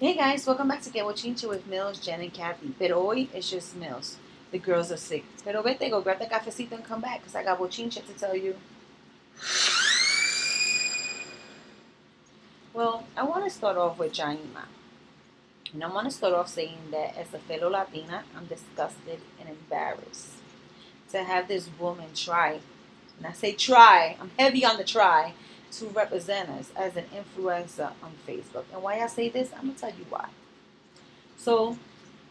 Hey guys, welcome back to Que Bochinche with Millz, Jen, and Kathy. Pero hoy it's just Mills. The girls are sick. Pero vete, go grab the cafecito and come back because I got bochinche to tell you. Well, I want to start off with Jaima. And I want to start off saying that as a fellow Latina, I'm disgusted and embarrassed to have this woman try, and I say try, I'm heavy on the try, to represent us as an influencer on Facebook. And why I say this, I'm going to tell you why. So,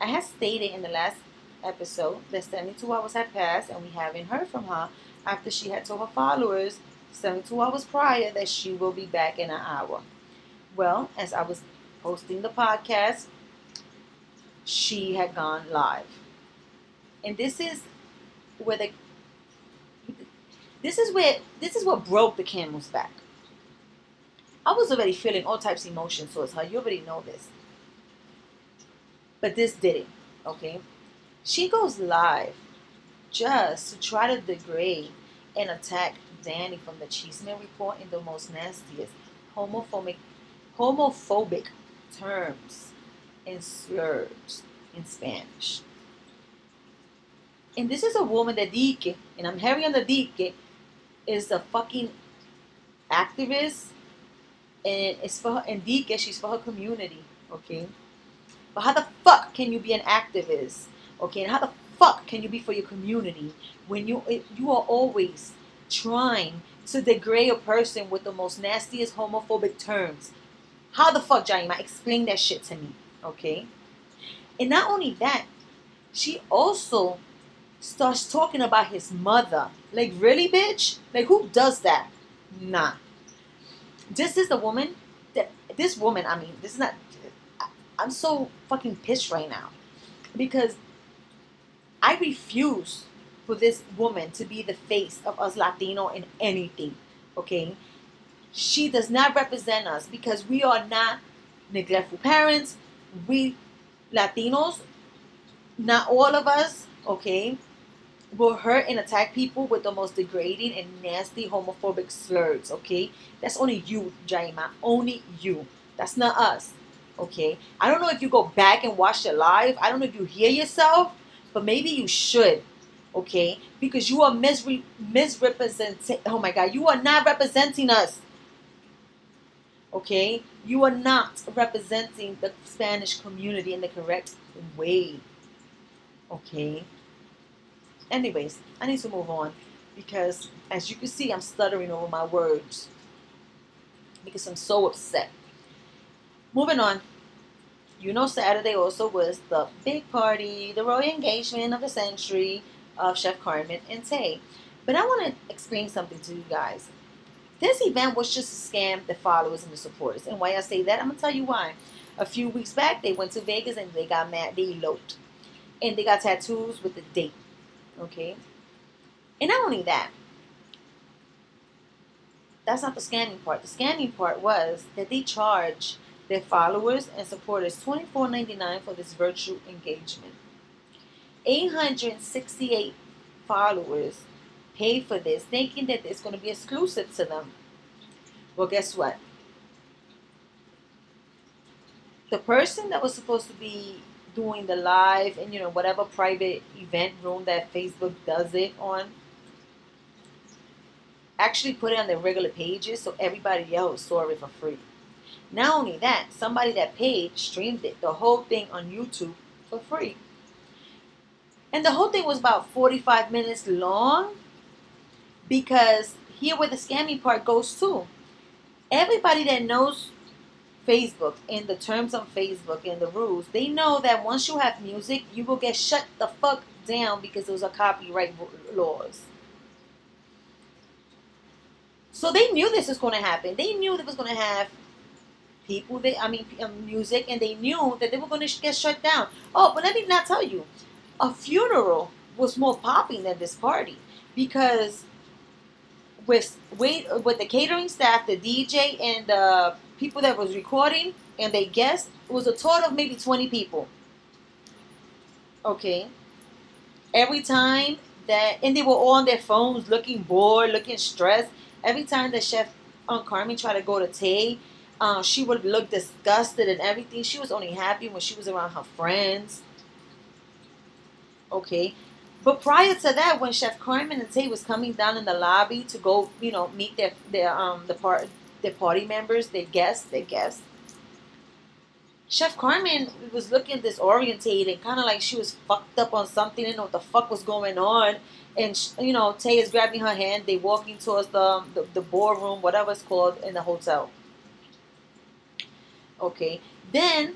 I had stated in the last episode that 72 hours had passed and we haven't heard from her after she had told her followers 72 hours prior that she will be back in an hour. Well, as I was posting the podcast, she had gone live. And this is where the this is where this is what broke the camel's back. I was already feeling all types of emotions towards her. You already know this. But this didn't. Okay. She goes live just to try to degrade and attack Danny from the Cheeseman Report in the most nastiest homophobic homophobic terms and slurs in Spanish. And this is a woman that Dike, and I'm heavy on the Dike, is a fucking activist, and it's for her, and Dike, she's for her community, okay? But how the fuck can you be an activist, okay? And how the fuck can you be for your community when you you are always trying to degrade a person with the most nastiest homophobic terms? How the fuck, Jaima? Explain that shit to me, okay? And not only that, she also starts talking about his mother. Like, really, bitch? Like, who does that? Nah. This is the woman that, this woman, I mean, this is not, I'm so fucking pissed right now. Because I refuse for this woman to be the face of us Latino in anything, okay? She does not represent us because we are not neglectful parents. We Latinos, not all of us, okay, will hurt and attack people with the most degrading and nasty homophobic slurs, okay? That's only you, Jaima. Only you. That's not us, okay? I don't know if you go back and watch the live. I don't know if you hear yourself, but maybe you should, okay? Because you are misre- misrepresenting. Oh my God, you are not representing us. Okay? You are not representing the Spanish community in the correct way. Okay? Anyways, I need to move on because as you can see, I'm stuttering over my words because I'm so upset. Moving on. You know, Saturday also was the big party, the royal engagement of the century of Chef Carmen and Tay. But I want to explain something to you guys. This event was just a scam the followers and the supporters. And why I say that, I'm going to tell you why. A few weeks back, they went to Vegas and they got mad. They eloped. And they got tattoos with the date. Okay? And not only that, that's not the scamming part. The scamming part was that they charge their followers and supporters $24.99 for this virtual engagement. 868 followers pay for this thinking that it's going to be exclusive to them. Well, guess what? The person that was supposed to be doing the live and you know whatever private event room that Facebook does it on actually put it on their regular pages so everybody else saw it for free. Not only that, somebody that paid streamed it, the whole thing on YouTube for free. And the whole thing was about 45 minutes long because here where the scamming part goes to. Everybody that knows Facebook and the terms on Facebook and the rules, they know that once you have music, you will get shut the fuck down because those are copyright laws. So they knew this was going to happen. They knew they was going to have people, they, I mean, um, music, and they knew that they were going to get shut down. Oh, but let me not tell you, a funeral was more popping than this party because with with with the catering staff, the DJ, and the people that was recording and they guessed. it was a total of maybe 20 people. Okay. Every time that, and they were all on their phones looking bored, looking stressed. Every time the chef on Carmen tried to go to Tay, Uh, she would look disgusted and everything. She was only happy when she was around her friends. Okay. But prior to that, when Chef Carmen and Tay was coming down in the lobby to go, you know, meet their their um the part their party members, their guests, their guests, Chef Carmen was looking disorientated, kind of like she was fucked up on something, didn't know what the fuck was going on. And, you know, Tay is grabbing her hand. They walking towards the, the, the ballroom, whatever it's called, in the hotel. Okay. Then,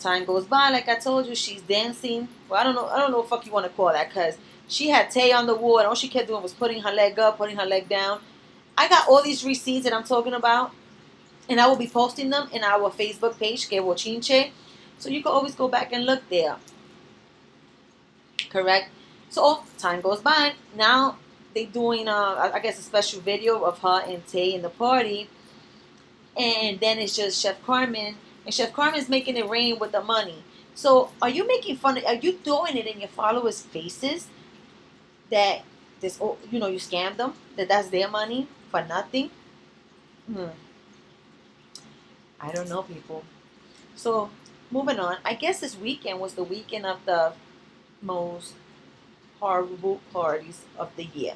time goes by. Like I told you, she's dancing. Well, I don't know. I don't know what fuck you want to call that, cause she had Tay on the wall, and all she kept doing was putting her leg up, putting her leg down. I got all these receipts that I'm talking about and I will be posting them in our Facebook page, Que Chinche. So you can always go back and look there. Correct? So time goes by. Now they doing, uh, I guess, a special video of her and Tay in the party. And then it's just Chef Carmen. And Chef Carmen is making it rain with the money. So are you making fun of, are you throwing it in your followers' faces that this, oh, you know, you scammed them? That that's their money for nothing? Hmm. I don't know, people. So, moving on. I guess this weekend was the weekend of the most horrible parties of the year.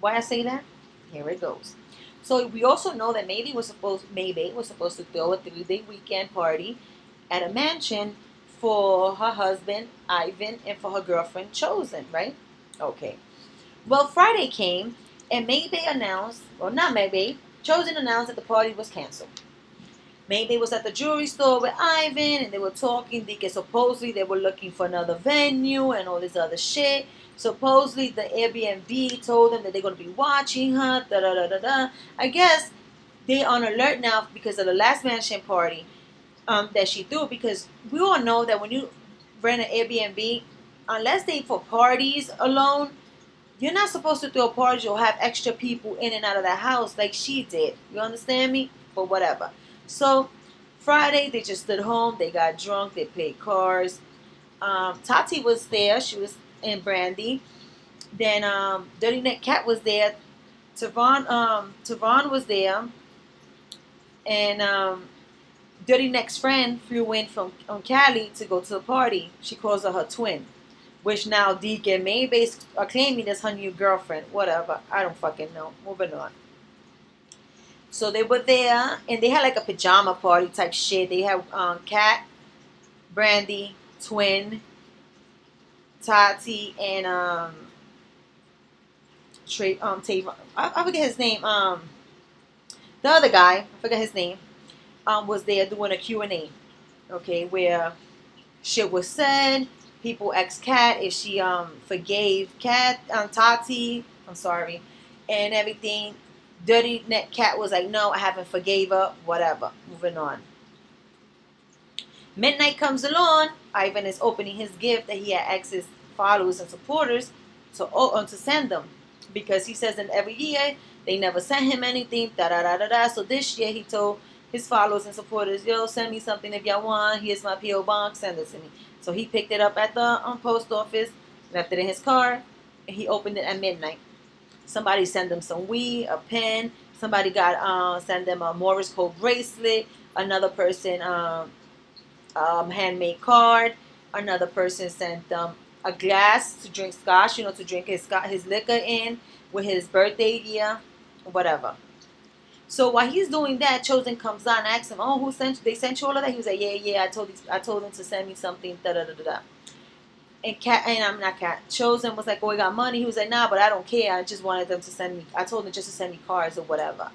Why I say that? Here it goes. So we also know that maybe was supposed maybe was supposed to throw a three-day weekend party at a mansion for her husband Ivan and for her girlfriend Chosen, right? Okay. Well, Friday came and maybe announced, or not maybe, Chosen announced that the party was canceled. Maybe they was at the jewelry store with Ivan and they were talking because supposedly they were looking for another venue and all this other shit. Supposedly the Airbnb told them that they're gonna be watching her. Da da da da da. I guess they're on alert now because of the last mansion party um, that she threw. Because we all know that when you rent an Airbnb, unless they for parties alone, you're not supposed to throw parties or have extra people in and out of the house like she did. You understand me? But whatever. So Friday they just stood home. They got drunk. They played cards. Um, Tati was there. She was in Brandy. Then um, Dirty Neck Cat was there. Tavon um, Tavon was there. And um, Dirty Neck's friend flew in from on Cali to go to the party. She calls her her twin, which now Deacon Maybase are claiming as her new girlfriend. Whatever. I don't fucking know. Moving on. So they were there, and they had like a pajama party type shit. They had um, Cat, Brandy, Twin, Tati, and um, Trey, um, Tavon. I, I forget his name. Um, the other guy, I forget his name, um, was there doing a Q and A. Okay, where shit was said. People ex Cat if she um forgave Cat, um, Tati. I'm sorry, and everything. Dirty Neck Cat was like, no, I haven't forgave her, whatever. Moving on. Midnight comes along. Ivan is opening his gift that he had asked followers and supporters to, oh, to send them. Because he says that every year they never sent him anything, da da da da da. So this year he told his followers and supporters, yo, send me something if y'all want. Here's my P.O. box, send it to me. So he picked it up at the um, post office, left it in his car, and he opened it at midnight. Somebody sent him some weed, a pen. Somebody got uh, send them a Morris Code bracelet. Another person um, um, handmade card. Another person sent them a glass to drink scotch, you know, to drink his his liquor in with his birthday year, whatever. So while he's doing that, Chosen comes on and asks him, "Oh, who sent? You? They sent you all of that?" He was like, "Yeah, yeah. I told these, I told them to send me something." Da da da da da and cat and I'm not cat chosen was like, oh, we got money. He was like, nah, but I don't care. I just wanted them to send me. I told them just to send me cards or whatever.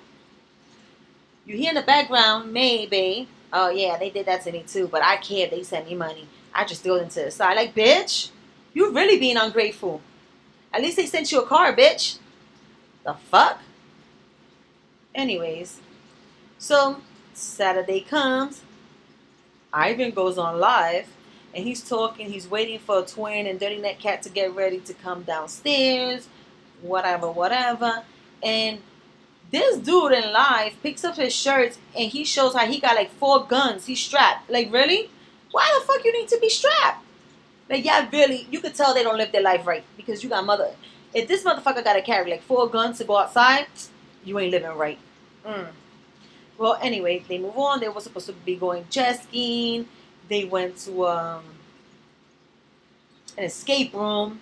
You hear in the background, maybe. Oh yeah, they did that to me too, but I care. They sent me money. I just threw them to the side. Like, bitch, you really being ungrateful. At least they sent you a card, bitch. The fuck. Anyways, so Saturday comes. Ivan goes on live and he's talking. He's waiting for a twin and Dirty Neck Cat to get ready to come downstairs, whatever, whatever. And this dude in live picks up his shirts and he shows how he got like four guns. He's strapped. Like, really? Why the fuck you need to be strapped? Like, yeah, really, you could tell they don't live their life right because you got mother. If this motherfucker got to carry like four guns to go outside, you ain't living right. Mm. Well, anyway, they move on. They were supposed to be going jet skiing. They went to um, an escape room.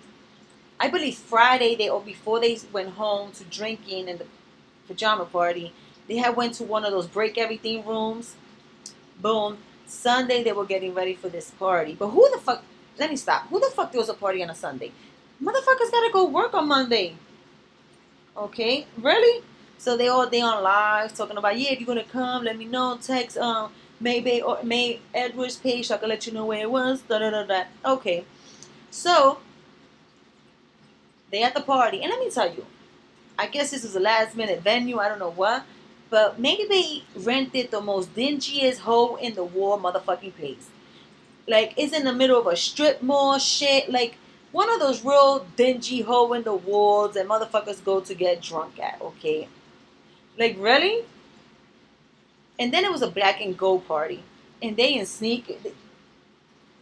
I believe Friday they or before they went home to drinking and the pajama party, they had went to one of those break everything rooms. Boom. Sunday they were getting ready for this party. But who the fuck? Let me stop. Who the fuck throws a party on a Sunday? Motherfuckers gotta go work on Monday. Okay, really? So they all they on live talking about yeah, if you're gonna come, let me know. Text um maybe or May Edwards page I can let you know where it was. Da da da da. Okay, so they at the party, and let me tell you, I guess this is a last minute venue. I don't know what, but maybe they rented the most dingiest hole in the world motherfucking place. Like it's in the middle of a strip mall shit. Like one of those real dingy hole in the walls that motherfuckers go to get drunk at. Okay, like really. And then it was a black and gold party, and they in sneak.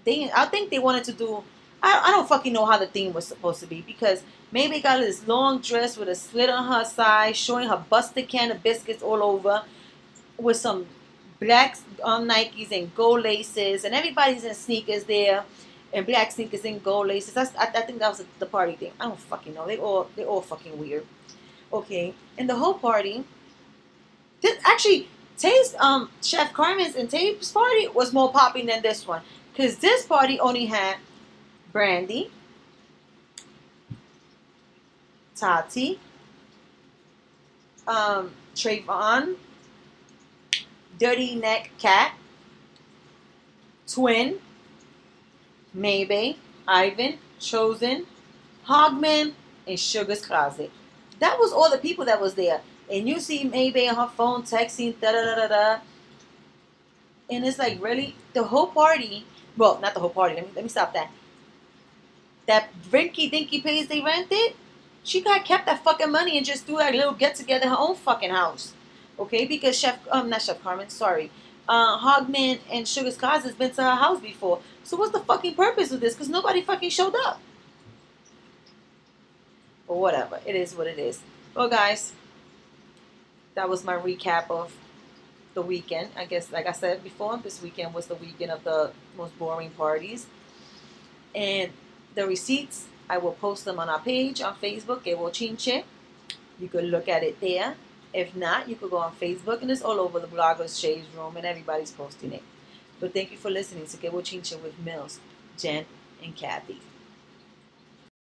They, I think they wanted to do. I, I don't fucking know how the theme was supposed to be because maybe got this long dress with a slit on her side, showing her busted can of biscuits all over, with some black um, Nikes and gold laces, and everybody's in sneakers there, and black sneakers and gold laces. That's, I, I think that was the party thing. I don't fucking know. They all they all fucking weird. Okay, and the whole party. This, actually, Tay's um Chef Carmen's and Tay's party was more popping than this one, cause this party only had Brandy, Tati, um, Trayvon, Dirty Neck Cat, Twin, Maybe, Ivan, Chosen, Hogman, and Sugar's Closet. That was all the people that was there. And you see Maybe on her phone texting, da da da da da. And it's like, really? The whole party, well, not the whole party, let me, let me stop that. That rinky dinky place they rented, she got kept that fucking money and just threw that little get together her own fucking house. Okay, because Chef, um, not Chef Carmen, sorry, uh, Hogman and Sugar's Closet has been to her house before. So what's the fucking purpose of this? Because nobody fucking showed up. Or whatever. It is what it is. Well, guys, that was my recap of the weekend. I guess, like I said before, this weekend was the weekend of the most boring parties. And the receipts, I will post them on our page on Facebook, Que Chinche. You could look at it there. If not, you could go on Facebook and it's all over the bloggers shades room and everybody's posting it. But thank you for listening to Que Chinche with Millz, Jen, and Kathy.